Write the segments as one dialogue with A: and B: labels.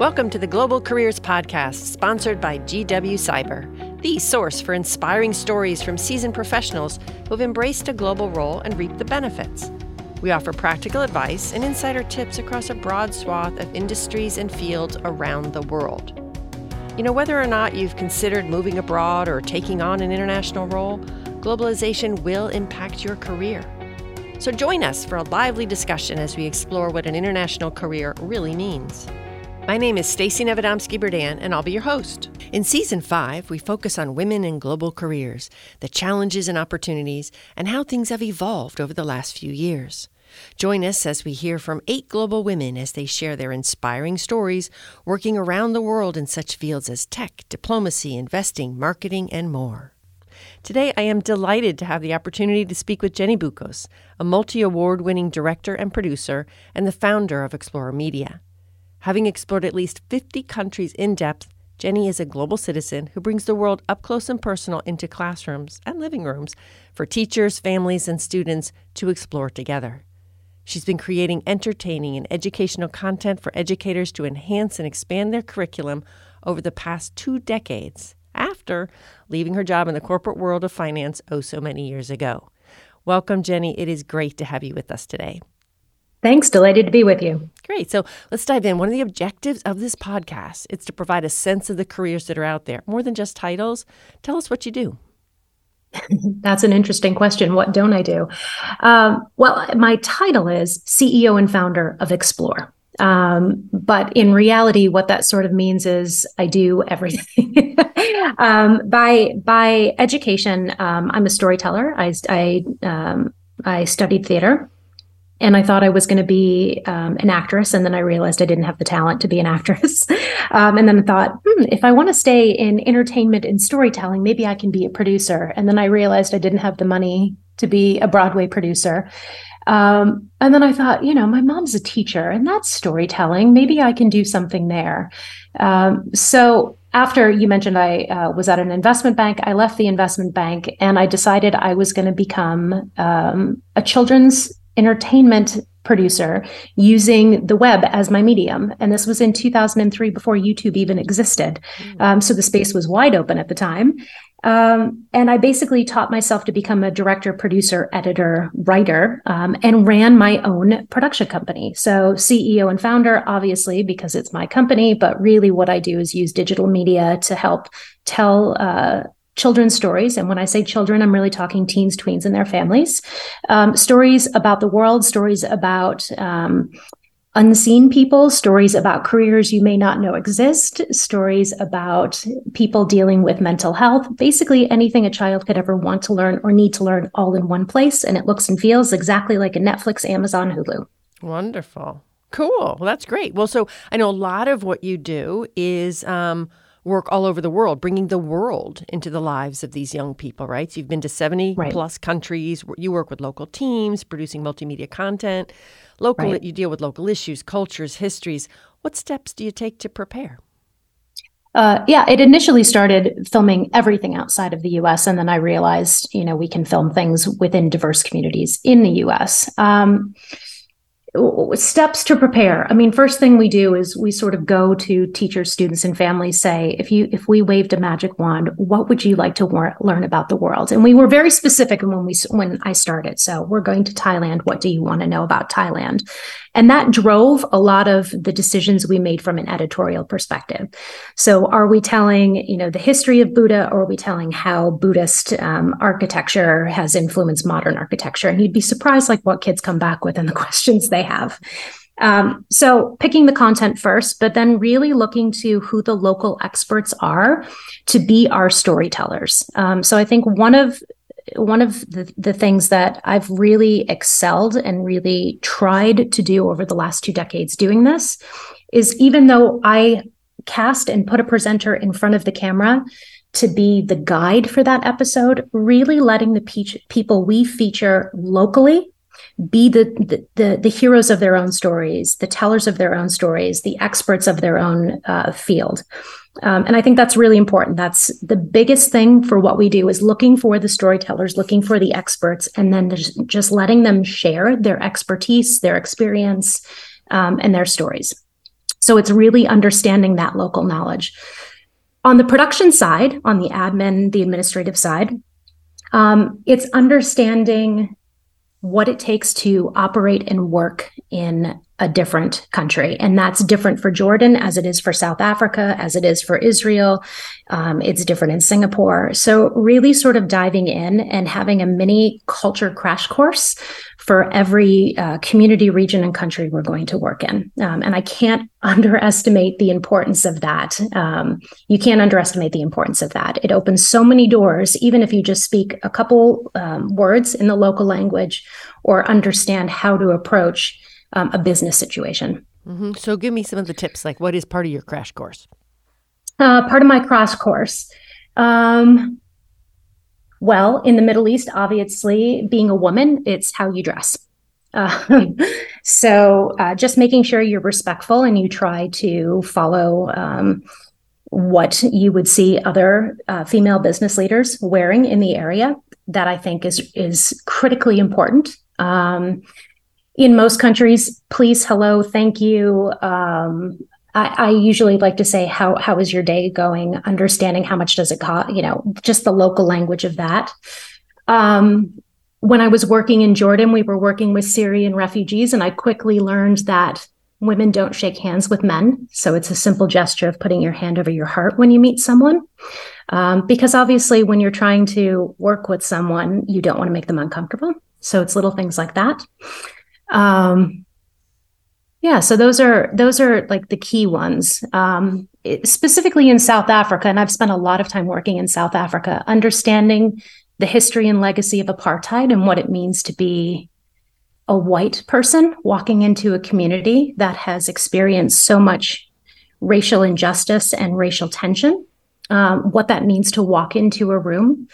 A: Welcome to the Global Careers Podcast, sponsored by GW Cyber, the source for inspiring stories from seasoned professionals who have embraced a global role and reaped the benefits. We offer practical advice and insider tips across a broad swath of industries and fields around the world. You know, whether or not you've considered moving abroad or taking on an international role, globalization will impact your career. So join us for a lively discussion as we explore what an international career really means. My name is Stacey Nevadomski Berdan, and I'll be your host. In season five, we focus on women in global careers, the challenges and opportunities, and how things have evolved over the last few years. Join us as we hear from eight global women as they share their inspiring stories working around the world in such fields as tech, diplomacy, investing, marketing, and more. Today, I am delighted to have the opportunity to speak with Jenny Buccos, a multi award winning director and producer and the founder of Explorer Media. Having explored at least 50 countries in depth, Jenny is a global citizen who brings the world up close and personal into classrooms and living rooms for teachers, families, and students to explore together. She's been creating entertaining and educational content for educators to enhance and expand their curriculum over the past two decades after leaving her job in the corporate world of finance oh so many years ago. Welcome, Jenny. It is great to have you with us today.
B: Thanks. Delighted to be with you.
A: Great. So let's dive in. One of the objectives of this podcast is to provide a sense of the careers that are out there, more than just titles. Tell us what you do.
B: That's an interesting question. What don't I do? Um, well, my title is CEO and founder of Explore. Um, but in reality, what that sort of means is I do everything. um, by by education, um, I'm a storyteller. I I, um, I studied theater and I thought I was going to be um, an actress, and then I realized I didn't have the talent to be an actress. um, and then I thought, hmm, if I want to stay in entertainment and storytelling, maybe I can be a producer. And then I realized I didn't have the money to be a Broadway producer. Um, and then I thought, you know, my mom's a teacher, and that's storytelling. Maybe I can do something there. Um, so after you mentioned I uh, was at an investment bank, I left the investment bank and I decided I was going to become um, a children's entertainment producer using the web as my medium. And this was in 2003 before YouTube even existed. Mm. Um, so the space was wide open at the time. Um, and I basically taught myself to become a director, producer, editor, writer, um, and ran my own production company. So, CEO and founder, obviously, because it's my company, but really what I do is use digital media to help tell uh, children's stories. And when I say children, I'm really talking teens, tweens, and their families. Um, stories about the world, stories about um, unseen people, stories about careers you may not know exist, stories about people dealing with mental health, basically anything a child could ever want to learn or need to learn all in one place. And it looks and feels exactly like a Netflix, Amazon, Hulu.
A: Wonderful. Cool. Well, that's great. Well, so I know a lot of what you do is um, work all over the world, bringing the world into the lives of these young people, right? So you've been to 70 right. plus countries. You work with local teams, producing multimedia content. Local, right. you deal with local issues, cultures, histories. What steps do you take to prepare?
B: Uh, yeah, it initially started filming everything outside of the US. And then I realized, you know, we can film things within diverse communities in the US. Um, steps to prepare. I mean first thing we do is we sort of go to teachers students and families say if you if we waved a magic wand what would you like to learn about the world? And we were very specific when we when i started. So we're going to thailand. What do you want to know about thailand and that drove a lot of the decisions we made from an editorial perspective. So, are we telling, you know, the history of Buddha, or are we telling how Buddhist um, architecture has influenced modern architecture? And you'd be surprised, like what kids come back with and the questions they have. Um, so picking the content first, but then really looking to who the local experts are to be our storytellers. Um, so I think one of one of the, the things that I've really excelled and really tried to do over the last two decades doing this is even though I cast and put a presenter in front of the camera to be the guide for that episode, really letting the pe- people we feature locally be the, the, the the heroes of their own stories, the tellers of their own stories, the experts of their own uh, field. Um, and I think that's really important. That's the biggest thing for what we do is looking for the storytellers, looking for the experts, and then just, letting them share their expertise, their experience, um, and their stories. So it's really understanding that local knowledge. On the production side, on the admin, the administrative side, um, it's understanding what it takes to operate and work in a different country. And that's different for Jordan as it is for South Africa, as it is for Israel. Um, it's different in Singapore. So, really sort of diving in and having a mini culture crash course for every uh, community, region, and country we're going to work in. Um, and I can't underestimate the importance of that. Um, you can't underestimate the importance of that. It opens so many doors, even if you just speak a couple um, words in the local language or understand how to approach um, a business situation.
A: Mm-hmm. So, give me some of the tips. Like, what is part of your crash course?
B: Uh, part of my crash course. Um, well, in the Middle East, obviously, being a woman, it's how you dress. Uh, so, uh, just making sure you're respectful and you try to follow um, what you would see other uh, female business leaders wearing in the area. That I think is is critically important. Um, in most countries, please, hello, thank you. Um, I, I, usually like to say, how how is your day going? Understanding how much does it cost, you know, just the local language of that. Um, when I was working in Jordan, we were working with Syrian refugees, and I quickly learned that women don't shake hands with men. So it's a simple gesture of putting your hand over your heart when you meet someone. Um, because obviously, when you're trying to work with someone, you don't want to make them uncomfortable. So it's little things like that. Um, yeah, so those are those are like the key ones. Um, specifically in South Africa, and I've spent a lot of time working in South Africa, understanding the history and legacy of apartheid and what it means to be a white person walking into a community that has experienced so much racial injustice and racial tension. Um, what that means to walk into a room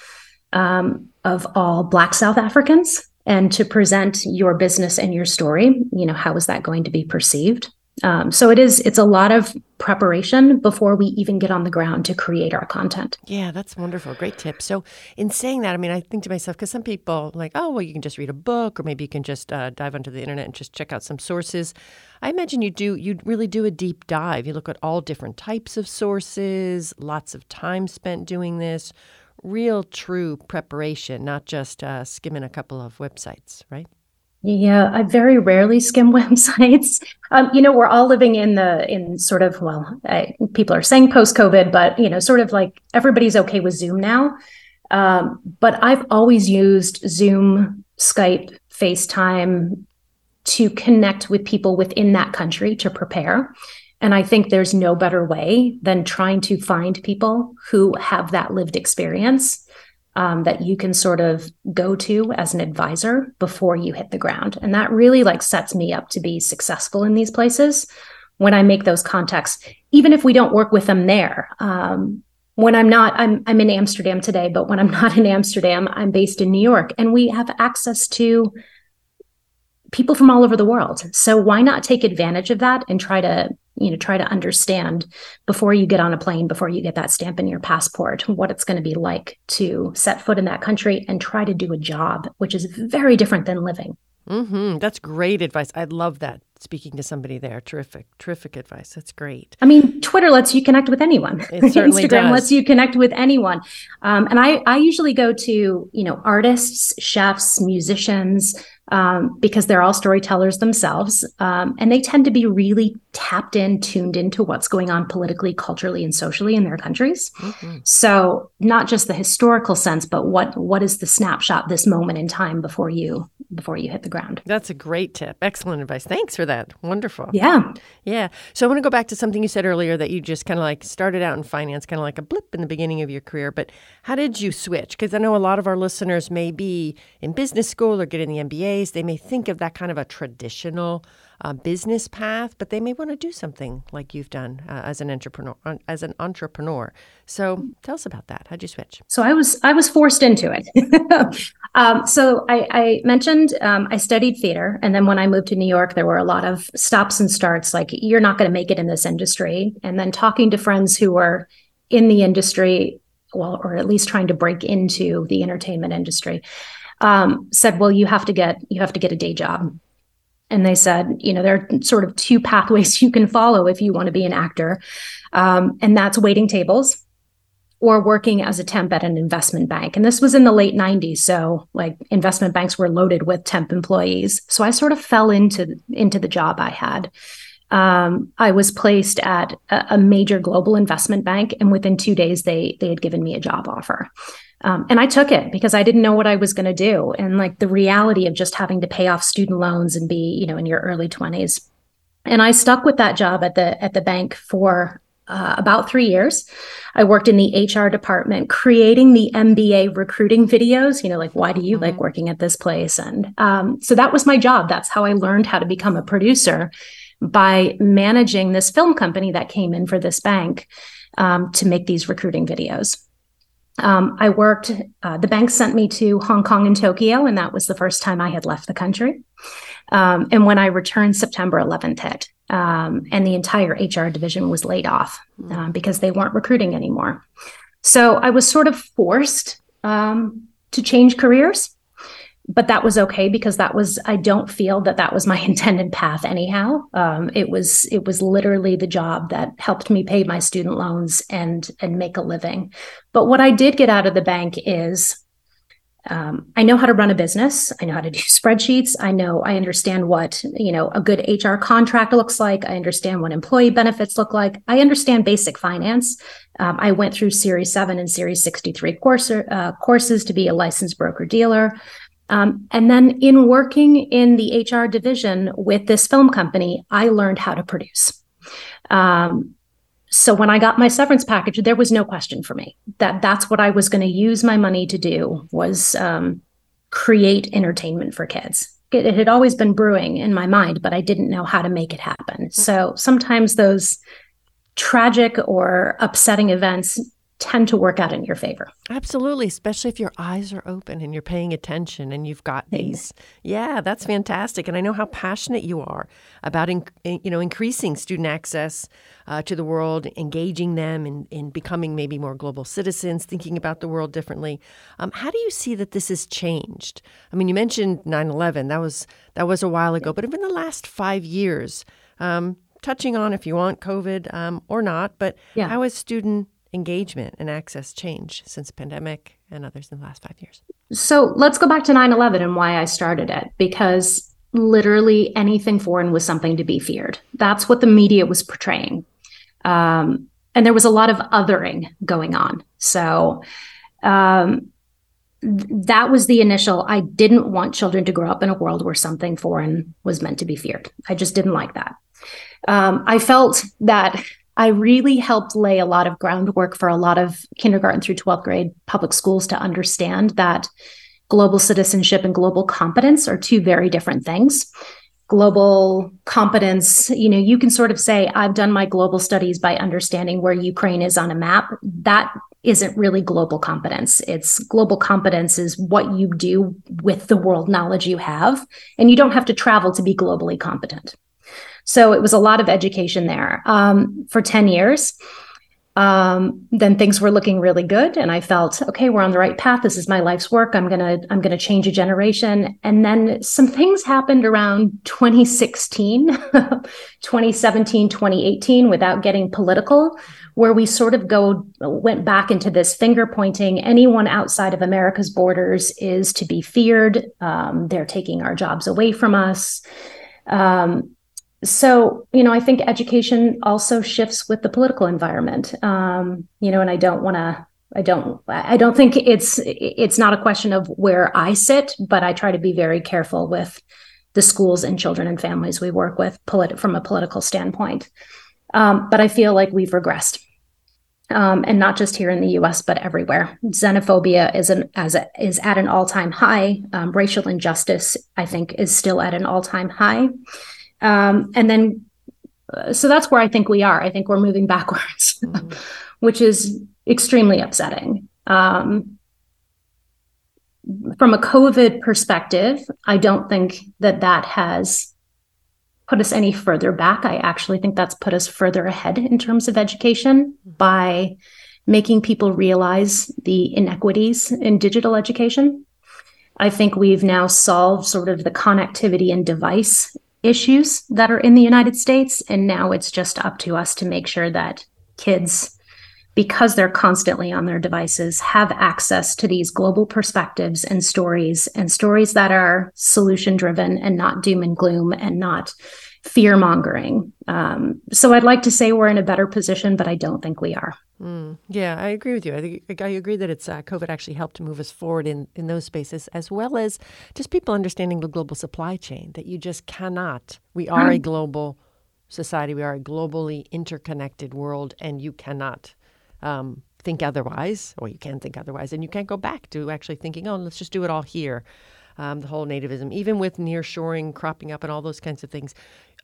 B: um, of all Black South Africans and to present your business and your story you know how is that going to be perceived? Um, so it is it's a lot of preparation before we even get on the ground to create our content.
A: Yeah that's wonderful. Great tip. So in saying that i mean i think to myself because some people like oh well you can just read a book or maybe you can just uh, dive onto the internet and just check out some sources. I imagine you do you really do a deep dive. You look at all different types of sources lots of time spent doing this real true preparation, not just uh, skimming a couple of websites, right?
B: Yeah, I very rarely skim websites. Um, you know, we're all living in the in sort of well, I, people are saying post COVID, but you know, sort of like everybody's okay with Zoom now. Um, but I've always used Zoom, Skype, FaceTime to connect with people within that country to prepare. And I think there's no better way than trying to find people who have that lived experience um, that you can sort of go to as an advisor before you hit the ground. And that really like sets me up to be successful in these places when I make those contacts, even if we don't work with them there. Um, when I'm not, I'm I'm in Amsterdam today, but when I'm not in Amsterdam, I'm based in New York, and we have access to people from all over the world. So why not take advantage of that and try to, you know, try to understand before you get on a plane, before you get that stamp in your passport, what it's going to be like to set foot in that country and try to do a job, which is very different than living.
A: Mm-hmm. That's great advice. I love that. Speaking to somebody there, terrific, terrific advice. That's great.
B: I mean, Twitter lets you connect with anyone.
A: It certainly
B: Instagram
A: does.
B: lets you connect with anyone. Um, and I, I usually go to you know artists, chefs, musicians, um, because they're all storytellers themselves. Um, and they tend to be really tapped in, tuned into what's going on politically, culturally, and socially in their countries. Mm-hmm. So not just the historical sense, but what what is the snapshot this moment in time before you before you hit the ground.
A: That's a great tip. Excellent advice. Thanks for that. Wonderful.
B: Yeah.
A: Yeah. So I want to go back to something you said earlier that you just kind of like started out in finance, kind of like a blip in the beginning of your career. But how did you switch? Because I know a lot of our listeners may be in business school or getting the They may think of that kind of a traditional uh, business path, but they may want to do something like you've done uh, as an entrepreneur. As an entrepreneur, so tell us about that. How'd you switch?
B: So I was I was forced into it. um, so I, I mentioned um, I studied theater, and then when I moved to New York, there were a lot of stops and starts. Like you're not going to make it in this industry, and then talking to friends who were in the industry, well, or at least trying to break into the entertainment industry. Um, said, well, you have to get you have to get a day job and they said, you know, there are sort of two pathways you can follow if you want to be an actor, um, and that's waiting tables or working as a temp at an investment bank. And this was in the late 90s, so like investment banks were loaded with temp employees. So I sort of fell into into the job I had. Um, I was placed at a, a, major global investment bank, and within two days, they they had given me a job offer. Um, and I took it because I didn't know what I was going to do. And like the reality of just having to pay off student loans and be, you know, in your early 20s. And I stuck with that job at the at the bank for uh, about three years. I worked in the HR department, creating the MBA recruiting videos. You know, like why do you mm-hmm. like working at this place? And um, so that was my job. That's how I learned how to become a producer by managing this film company that came in for this bank um, to make these recruiting videos. Um, I worked, uh, the bank sent me to Hong Kong and Tokyo, and that was the first time I had left the country. Um, and when I returned, September 11th hit, um, and the entire HR division was laid off uh, because they weren't recruiting anymore. So I was sort of forced um, to change careers but that was okay because that was i don't feel that that was my intended path anyhow. Um, it was it was literally the job that helped me pay my student loans and and make a living. But what i did get out of the bank is um, i know how to run a business. I know how to do spreadsheets. I know i understand what you know a good hr contract looks like. I understand what employee benefits look like. I understand basic finance. Um, i went through series 7 and series 63 course, uh, courses to be a licensed broker dealer um, and then in working in the HR division with this film company, I learned how to produce. Um, so when I got my severance package, there was no question for me that that's what I was going to use my money to do was um, create entertainment for kids. It, it had always been brewing in my mind, but I didn't know how to make it happen. So sometimes those tragic or upsetting events tend to work out in your favor.
A: Absolutely, especially if your eyes are open and you're paying attention and you've got these. Yeah, that's fantastic. And I know how passionate you are about in, you know increasing student access uh, to the world, engaging them in, in becoming maybe more global citizens, thinking about the world differently. Um, how do you see that this has changed? I mean, you mentioned 9/11. That was that was a while ago, but in the last five years, um, touching on if you want COVID um, or not, but yeah. how has student engagement and access change since pandemic and others in the last five years?
B: So let's go back to 9 11 and why I started it, because literally anything foreign was something to be feared. That's what the media was portraying. Um, and there was a lot of othering going on. So, um, that was the initial i didn't want children to grow up in a world where something foreign was meant to be feared i just didn't like that um, i felt that I really helped lay a lot of groundwork for a lot of kindergarten through 12th grade public schools to understand that global citizenship and global competence are two very different things. Global competence, you know, you can sort of say, I've done my global studies by understanding where Ukraine is on a map. That isn't really global competence. It's global competence is what you do with the world knowledge you have. And you don't have to travel to be globally competent. So it was a lot of education there um, for 10 years. Um, then things were looking really good and i felt okay we're on the right path. This is my life's work. I'm gonna i'm gonna change a generation. And then some things happened around 2016 2017 2018 without getting political where we sort of go went back into this finger pointing anyone outside of america's borders is to be feared. Um, they're taking our jobs away from us. Um, so you know i think education also shifts with the political environment um, you know and i don't want to i don't i don't think it's it's not a question of where i sit but i try to be very careful with the schools and children and families we work with from a political standpoint um, but i feel like we've regressed um, and not just here in the U.S. but everywhere. Xenophobia is an as a, is at an all time high. Um, racial injustice, I think, is still at an all time high. Um, and then, uh, so that's where I think we are. I think we're moving backwards, mm-hmm. which is extremely upsetting. Um, from a COVID perspective, I don't think that that has put us any further back. I actually think that's put us further ahead in terms of education mm-hmm. by making people realize the inequities in digital education. I think we've now solved sort of the connectivity and device issues that are in the United States. And now it's just up to us to make sure that kids, because they're constantly on their devices, have access to these global perspectives and stories and stories that are solution driven and not doom and gloom and not fear mongering. Um, so I'd like to say we're in a better position, but I don't think we are.
A: Mm, yeah, I agree with you. I think I agree that it's uh, COVID actually helped to move us forward in in those spaces, as well as just people understanding the global supply chain. That you just cannot. We are a global society. We are a globally interconnected world, and you cannot. Um, think otherwise, or you can think otherwise, and you can't go back to actually thinking, "Oh, let's just do it all here." Um, the whole nativism, even with nearshoring cropping up and all those kinds of things,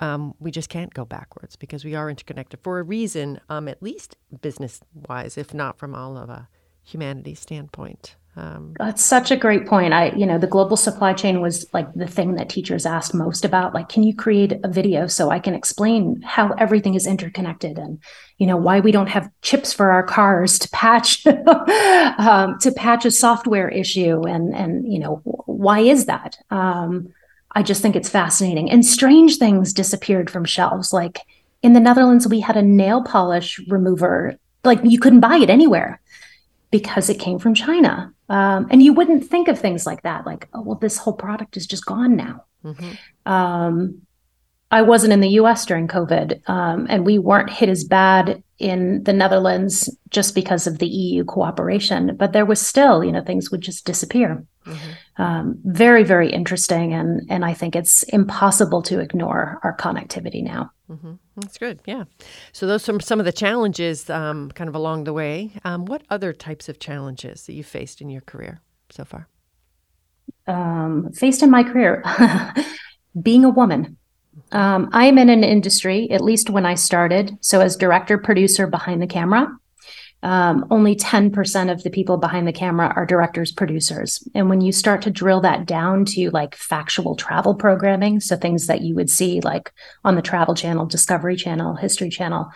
A: um, we just can't go backwards because we are interconnected for a reason, um, at least business wise, if not from all of a humanity standpoint.
B: Um, That's such a great point. I, you know, the global supply chain was like the thing that teachers asked most about. Like, can you create a video so I can explain how everything is interconnected and, you know, why we don't have chips for our cars to patch, um, to patch a software issue, and and you know, why is that? Um, I just think it's fascinating. And strange things disappeared from shelves. Like in the Netherlands, we had a nail polish remover, like you couldn't buy it anywhere because it came from China. Um, and you wouldn't think of things like that, like, oh, well, this whole product is just gone now. Mm-hmm. Um, I wasn't in the US during COVID, um, and we weren't hit as bad in the Netherlands just because of the EU cooperation, but there was still, you know, things would just disappear. Mm-hmm. Um, very, very interesting, and and I think it's impossible to ignore our connectivity now.
A: Mm-hmm. That's good, yeah. So those are some of the challenges, um, kind of along the way. Um, what other types of challenges that you faced in your career so far?
B: Um, faced in my career, being a woman. Um, I'm in an industry, at least when I started, so as director producer behind the camera, um, only 10% of the people behind the camera are directors, producers. And when you start to drill that down to like factual travel programming, so things that you would see like on the Travel Channel, Discovery Channel, History Channel,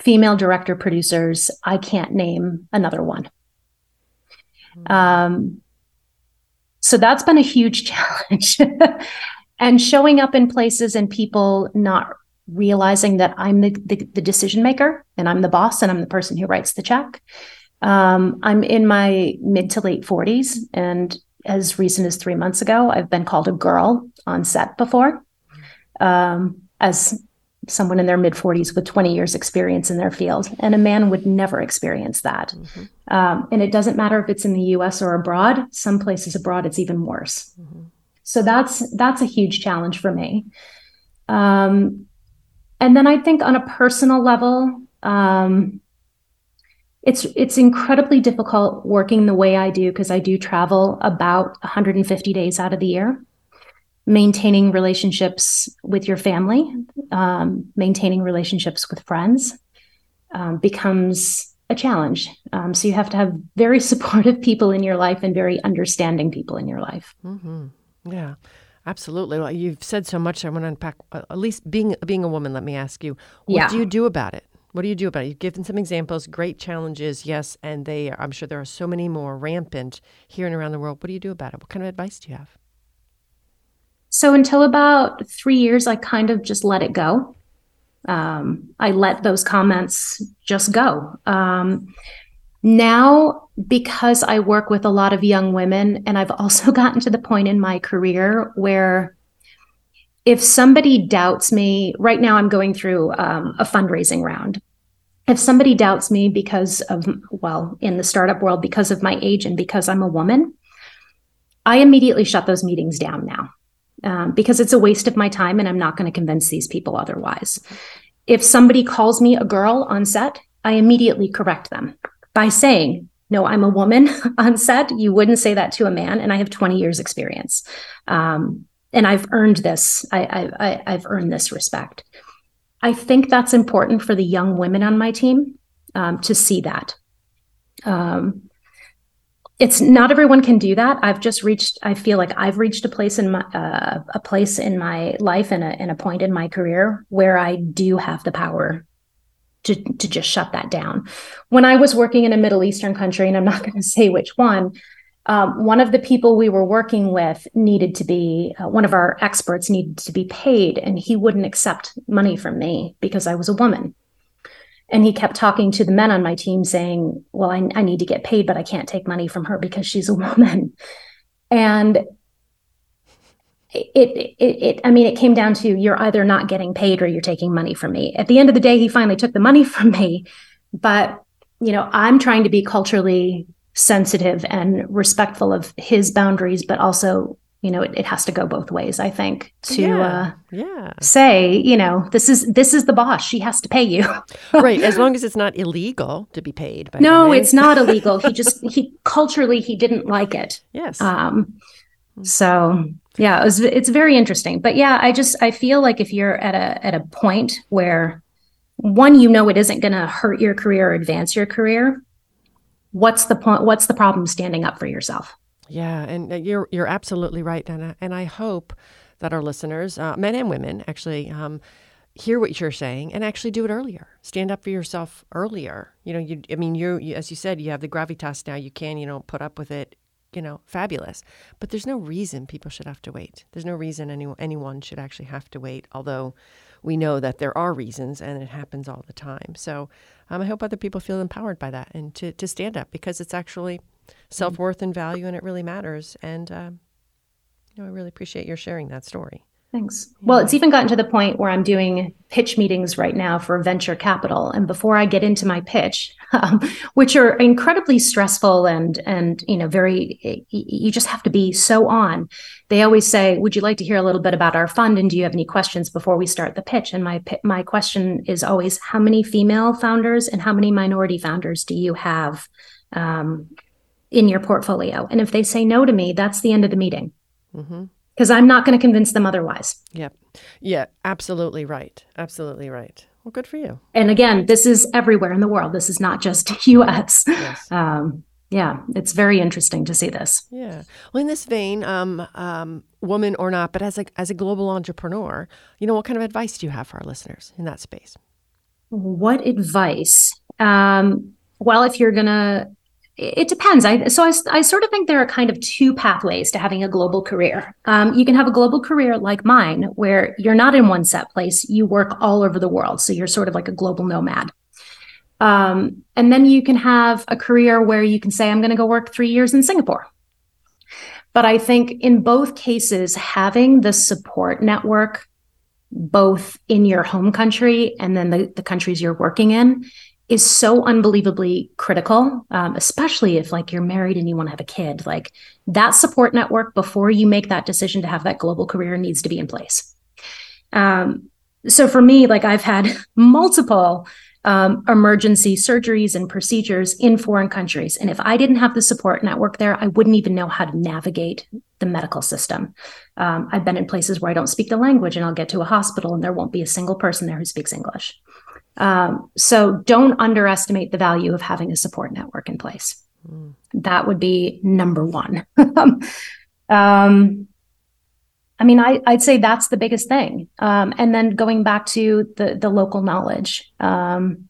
B: female director producers, I can't name another one. Mm-hmm. Um, so that's been a huge challenge. and showing up in places and people not realizing that I'm the, the, the, decision maker and I'm the boss and I'm the person who writes the check. Um, I'm in my mid to late 40s. And as recent as three months ago, I've been called a girl on set before. Um, as someone in their mid 40s with 20 years experience in their field and a man would never experience that mm-hmm. um, and it doesn't matter if it's in the us or abroad some places abroad it's even worse mm-hmm. So that's that's a huge challenge for me. Um, and then I think on a personal level, um, it's it's incredibly difficult working the way I do because I do travel about 150 days out of the year. Maintaining relationships with your family, um, maintaining relationships with friends, um, becomes a challenge. Um, so you have to have very supportive people in your life and very understanding people in your life.
A: Mm-hmm. Yeah. Absolutely. Well, you've said so much. I want to unpack. Uh, at least being being a woman, let me ask you, what yeah. do you do about it? What do you do about it? You've given some examples, great challenges, yes, and they. I'm sure there are so many more rampant here and around the world. What do you do about it? What kind of advice do you have?
B: So until about three years, I kind of just let it go. Um, I let those comments just go. Um, now, because I work with a lot of young women, and I've also gotten to the point in my career where if somebody doubts me, right now I'm going through um, a fundraising round. If somebody doubts me because of, well, in the startup world, because of my age and because I'm a woman, I immediately shut those meetings down now um, because it's a waste of my time and I'm not going to convince these people otherwise. If somebody calls me a girl on set, I immediately correct them by saying, no, I'm a woman on set. You wouldn't say that to a man, and I have 20 years experience, um, and I've earned this. I, I, I've earned this respect. I think that's important for the young women on my team um, to see that. Um, it's not everyone can do that. I've just reached. I feel like I've reached a place in my uh, a place in my life and a, and a point in my career where I do have the power to, to just shut that down. When I was working in a Middle Eastern country, and I'm not going to say which one, um, one of the people we were working with needed to be uh, one of our experts needed to be paid and he wouldn't accept money from me because i was a woman and he kept talking to the men on my team saying well I, I need to get paid but i can't take money from her because she's a woman and it, it, it, I mean, it came down to you're either not getting paid or you're taking money from me. At the end of the day, he finally took the money from me, but you know, I'm trying to be culturally sensitive and respectful of his boundaries, but also you know it, it has to go both ways i think to
A: yeah,
B: uh
A: yeah.
B: say you know this is this is the boss. She has to pay you.
A: Right. As long as it's not illegal to be paid by
B: no it's not illegal. He just he culturally he didn't like it.
A: Yes.
B: Um so yeah it was it's very interesting. But yeah i just i feel like if you're at a at a point where one you know it isn't going to hurt your career or advance your career what's the point what's the problem standing up for yourself?
A: Yeah and uh, you're you're absolutely right I, and I hope that our listeners uh, men and women actually um, hear what you're saying and actually do it earlier. Stand up for yourself earlier. You know you i mean you, you as you said you have the gravitas now. You can you know put up with it you know, fabulous. But there's no reason people should have to wait. There's no reason anyone anyone should actually have to wait. Although we know that there are reasons, and it happens all the time. So um, I hope other people feel empowered by that and to to stand up because it's actually self worth and value, and it really matters. And um, you know, I really appreciate your sharing that story.
B: Thanks. Well, it's even gotten to the point where I'm doing pitch meetings right now for venture capital, and before I get into my pitch, um, which are incredibly stressful and and you know very, you just have to be so on. They always say, "Would you like to hear a little bit about our fund?" And do you have any questions before we start the pitch? And my my question is always, "How many female founders and how many minority founders do you have um, in your portfolio?" And if they say no to me, that's the end of the meeting. Mm-hmm because I'm not going to convince them otherwise.
A: Yep. Yeah, absolutely right. Absolutely right. Well, good for you.
B: And again, this is everywhere in the world. This is not just US. Yes. Um, yeah, it's very interesting to see this.
A: Yeah. Well, in this vein, um, um, woman or not, but as a as a global entrepreneur, you know, what kind of advice do you have for our listeners in that space?
B: What advice? Um, well, if you're gonna it depends. I so I, I sort of think there are kind of two pathways to having a global career. Um, you can have a global career like mine, where you're not in one set place; you work all over the world, so you're sort of like a global nomad. Um, and then you can have a career where you can say, "I'm going to go work three years in Singapore." But I think in both cases, having the support network, both in your home country and then the, the countries you're working in, is so unbelievably critical, um, especially if like you're married and you want to have a kid. Like that support network before you make that decision to have that global career needs to be in place. Um, so for me, like I've had multiple um, emergency surgeries and procedures in foreign countries, and if I didn't have the support network there, I wouldn't even know how to navigate the medical system. Um, I've been in places where I don't speak the language, and I'll get to a hospital, and there won't be a single person there who speaks English. Um, so don't underestimate the value of having a support network in place. Mm. That would be number one. um, I mean, I, would say that's the biggest thing. Um, and then going back to the the local knowledge. Um,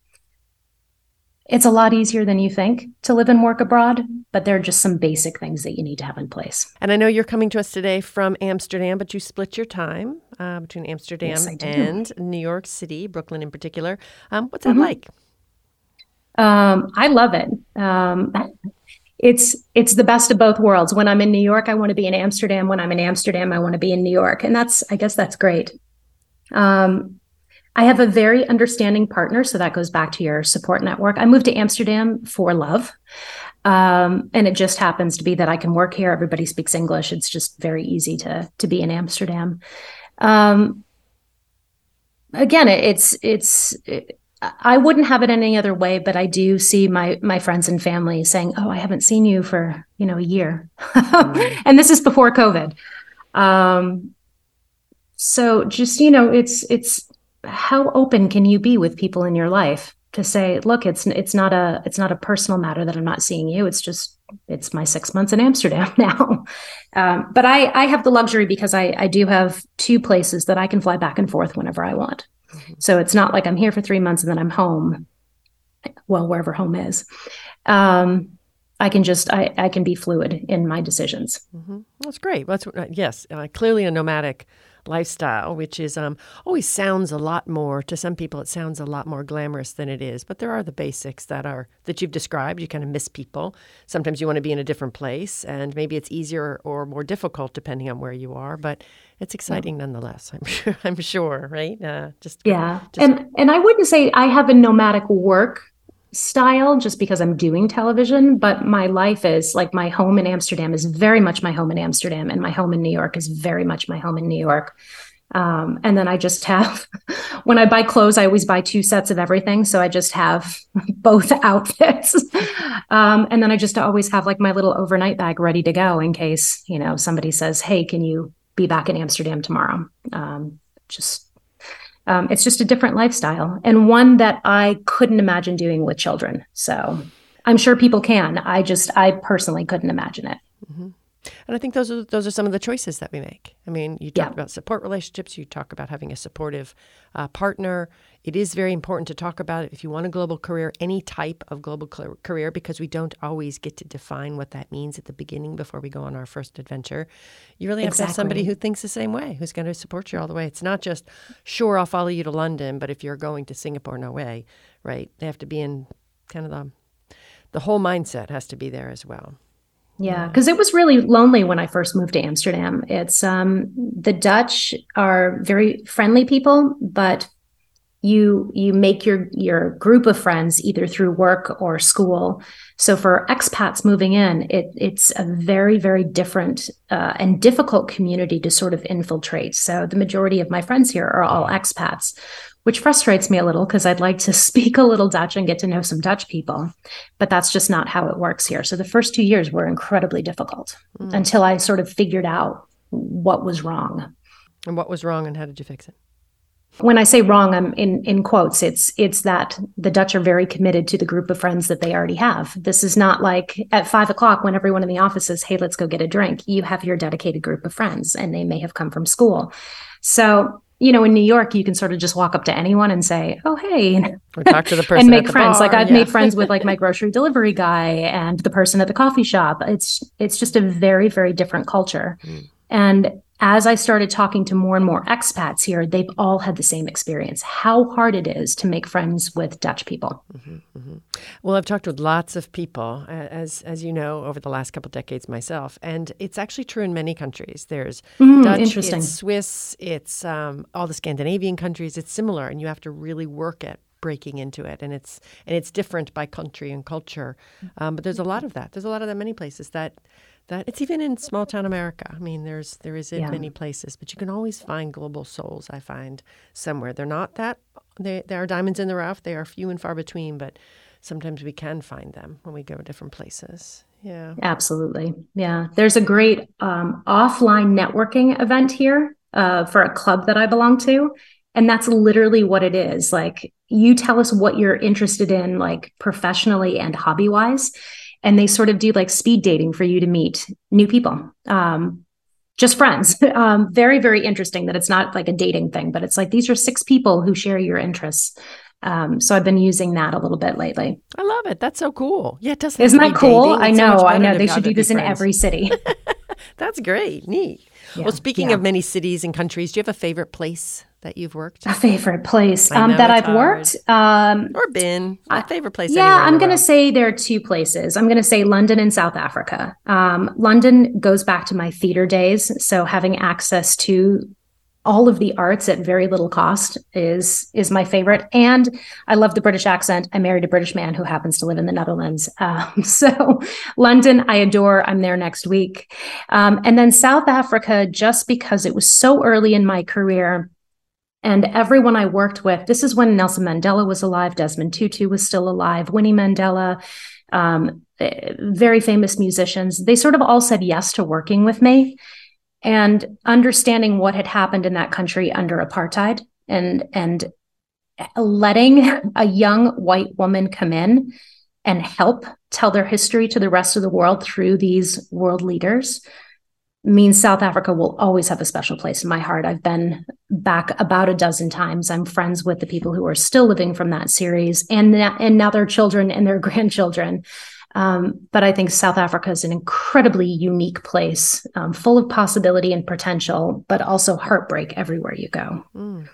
B: it's a lot easier than you think to live and work abroad, but there are just some basic things that you need to have in place.
A: And I know you're coming to us today from Amsterdam, but you split your time uh, between Amsterdam yes, and New York City, Brooklyn in particular. Um, what's that mm-hmm. like?
B: Um, I love it. Um, it's it's the best of both worlds. When I'm in New York, I want to be in Amsterdam. When I'm in Amsterdam, I want to be in New York, and that's I guess that's great. Um, I have a very understanding partner. So that goes back to your support network. I moved to Amsterdam for love. Um, and it just happens to be that I can work here. Everybody speaks English. It's just very easy to to be in Amsterdam. Um, again, it's it's it, I wouldn't have it any other way, but I do see my my friends and family saying, "Oh, I haven't seen you for you know a year," mm. and this is before COVID. Um, so just you know, it's it's how open can you be with people in your life to say look it's it's not a it's not a personal matter that i'm not seeing you it's just it's my six months in amsterdam now um, but i i have the luxury because i i do have two places that i can fly back and forth whenever i want mm-hmm. so it's not like i'm here for three months and then i'm home well wherever home is um, I can just I, I can be fluid in my decisions.
A: Mm-hmm. That's great. That's uh, yes, uh, clearly a nomadic lifestyle, which is um, always sounds a lot more to some people. It sounds a lot more glamorous than it is, but there are the basics that are that you've described. You kind of miss people. Sometimes you want to be in a different place, and maybe it's easier or more difficult depending on where you are. But it's exciting yeah. nonetheless. I'm sure. I'm sure, right? Uh,
B: just yeah, just, and and I wouldn't say I have a nomadic work style just because I'm doing television, but my life is like my home in Amsterdam is very much my home in Amsterdam, and my home in New York is very much my home in New York. Um, and then I just have, when I buy clothes, I always buy two sets of everything. So I just have both outfits. um, and then I just always have like my little overnight bag ready to go in case, you know, somebody says, Hey, can you be back in Amsterdam tomorrow? Um, just um, it's just a different lifestyle and one that I couldn't imagine doing with children. So I'm sure people can. I just, I personally couldn't imagine it.
A: Mm-hmm. And I think those are those are some of the choices that we make. I mean, you talk yeah. about support relationships. You talk about having a supportive uh, partner. It is very important to talk about it if you want a global career, any type of global career, because we don't always get to define what that means at the beginning before we go on our first adventure. You really have exactly. to have somebody who thinks the same way, who's going to support you all the way. It's not just, sure, I'll follow you to London, but if you're going to Singapore, no way, right? They have to be in kind of the the whole mindset has to be there as well.
B: Yeah, because it was really lonely when I first moved to Amsterdam. It's um, the Dutch are very friendly people, but you you make your your group of friends either through work or school. So for expats moving in, it it's a very very different uh, and difficult community to sort of infiltrate. So the majority of my friends here are all expats, which frustrates me a little because I'd like to speak a little Dutch and get to know some Dutch people. But that's just not how it works here. So the first two years were incredibly difficult mm. until I sort of figured out what was wrong.
A: And what was wrong and how did you fix it?
B: When I say wrong, I'm in, in quotes. It's it's that the Dutch are very committed to the group of friends that they already have. This is not like at five o'clock when everyone in the office says, "Hey, let's go get a drink." You have your dedicated group of friends, and they may have come from school. So you know, in New York, you can sort of just walk up to anyone and say, "Oh, hey,"
A: or talk to the person
B: and make friends.
A: Bar,
B: like I've yeah. made friends with like my grocery delivery guy and the person at the coffee shop. It's it's just a very very different culture, mm. and as I started talking to more and more expats here, they've all had the same experience how hard it is to make friends with Dutch people. Mm-hmm,
A: mm-hmm. Well, I've talked with lots of people, as, as you know, over the last couple decades myself, and it's actually true in many countries. There's mm, Dutch, it's Swiss, it's um, all the Scandinavian countries. It's similar, and you have to really work at breaking into it and it's and it's different by country and culture um, but there's a lot of that there's a lot of that many places that that it's even in small town America. I mean, there's there is in yeah. many places, but you can always find global souls. I find somewhere they're not that they there are diamonds in the rough. They are few and far between, but sometimes we can find them when we go to different places. Yeah,
B: absolutely. Yeah, there's a great um, offline networking event here uh, for a club that I belong to, and that's literally what it is. Like you tell us what you're interested in, like professionally and hobby wise and they sort of do like speed dating for you to meet new people um, just friends um, very very interesting that it's not like a dating thing but it's like these are six people who share your interests um, so I've been using that a little bit lately.
A: I love it. That's so cool. Yeah, it doesn't.
B: Isn't that cool? I know. So I know. They should do this in every city.
A: That's great. Neat. Yeah, well, speaking yeah. of many cities and countries, do you have a favorite place that you've worked?
B: A favorite place um, that I've hard. worked um,
A: or been. A favorite place?
B: Yeah, I'm going to say there are two places. I'm going to say London and South Africa. Um, London goes back to my theater days, so having access to all of the arts at very little cost is is my favorite and i love the british accent i married a british man who happens to live in the netherlands um, so london i adore i'm there next week um, and then south africa just because it was so early in my career and everyone I worked with, this is when Nelson Mandela was alive, Desmond Tutu was still alive, Winnie Mandela, um, very famous musicians. They sort of all said yes to working with me and understanding what had happened in that country under apartheid and and letting a young white woman come in and help tell their history to the rest of the world through these world leaders means South Africa will always have a special place in my heart. I've been back about a dozen times. I'm friends with the people who are still living from that series and and now their children and their grandchildren. Um, but I think South Africa is an incredibly unique place, um, full of possibility and potential, but also heartbreak everywhere you go. Mm.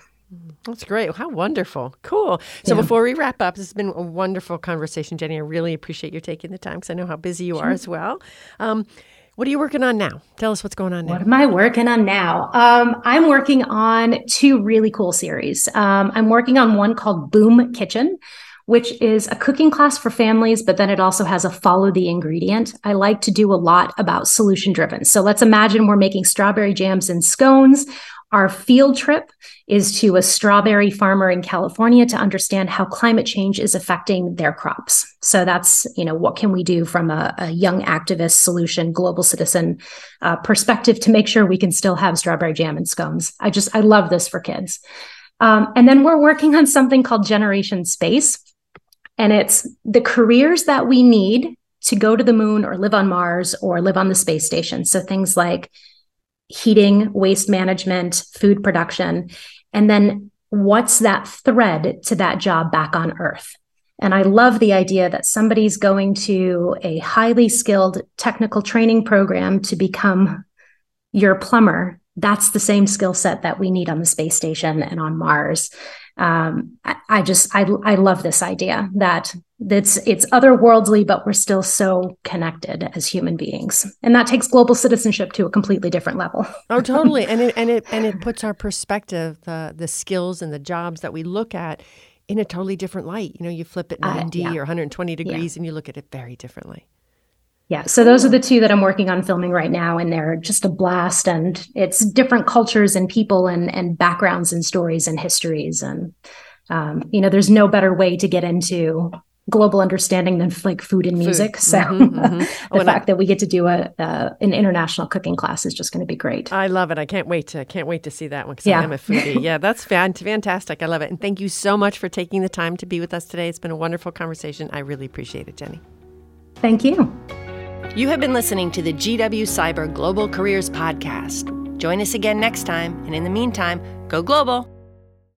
A: That's great. How wonderful. Cool. So yeah. before we wrap up, this has been a wonderful conversation, Jenny. I really appreciate you taking the time because I know how busy you sure. are as well. Um, what are you working on now? Tell us what's going on now.
B: What am I working on now? Um, I'm working on two really cool series. Um, I'm working on one called Boom Kitchen, which is a cooking class for families, but then it also has a follow the ingredient. I like to do a lot about solution driven. So let's imagine we're making strawberry jams and scones. Our field trip is to a strawberry farmer in California to understand how climate change is affecting their crops. So that's, you know, what can we do from a, a young activist solution, global citizen uh, perspective to make sure we can still have strawberry jam and scones. I just, I love this for kids. Um, and then we're working on something called Generation Space. And it's the careers that we need to go to the moon or live on Mars or live on the space station. So things like heating, waste management, food production. And then what's that thread to that job back on Earth? And I love the idea that somebody's going to a highly skilled technical training program to become your plumber. That's the same skill set that we need on the space station and on Mars. Um, I, I just I I love this idea that it's it's otherworldly but we're still so connected as human beings. And that takes global citizenship to a completely different level.
A: Oh totally. And it and it and it puts our perspective the the skills and the jobs that we look at in a totally different light. You know you flip it 90 uh, yeah. or 120 degrees yeah. and you look at it very differently
B: yeah so those are the two that i'm working on filming right now and they're just a blast and it's different cultures and people and and backgrounds and stories and histories and um, you know there's no better way to get into global understanding than like food and music. Food. So mm-hmm, mm-hmm. the oh, fact I, that we get to do a an international cooking class is just going to be great.
A: I love it. I can't wait to can't wait to see that one because yeah. I'm a foodie. yeah, that's fantastic. I love it. And thank you so much for taking the time to be with us today. It's been a wonderful conversation. I really appreciate it, Jenny.
B: Thank you.
A: You have been listening to the GW Cyber Global Careers Podcast. Join us again next time. And in the meantime, go global.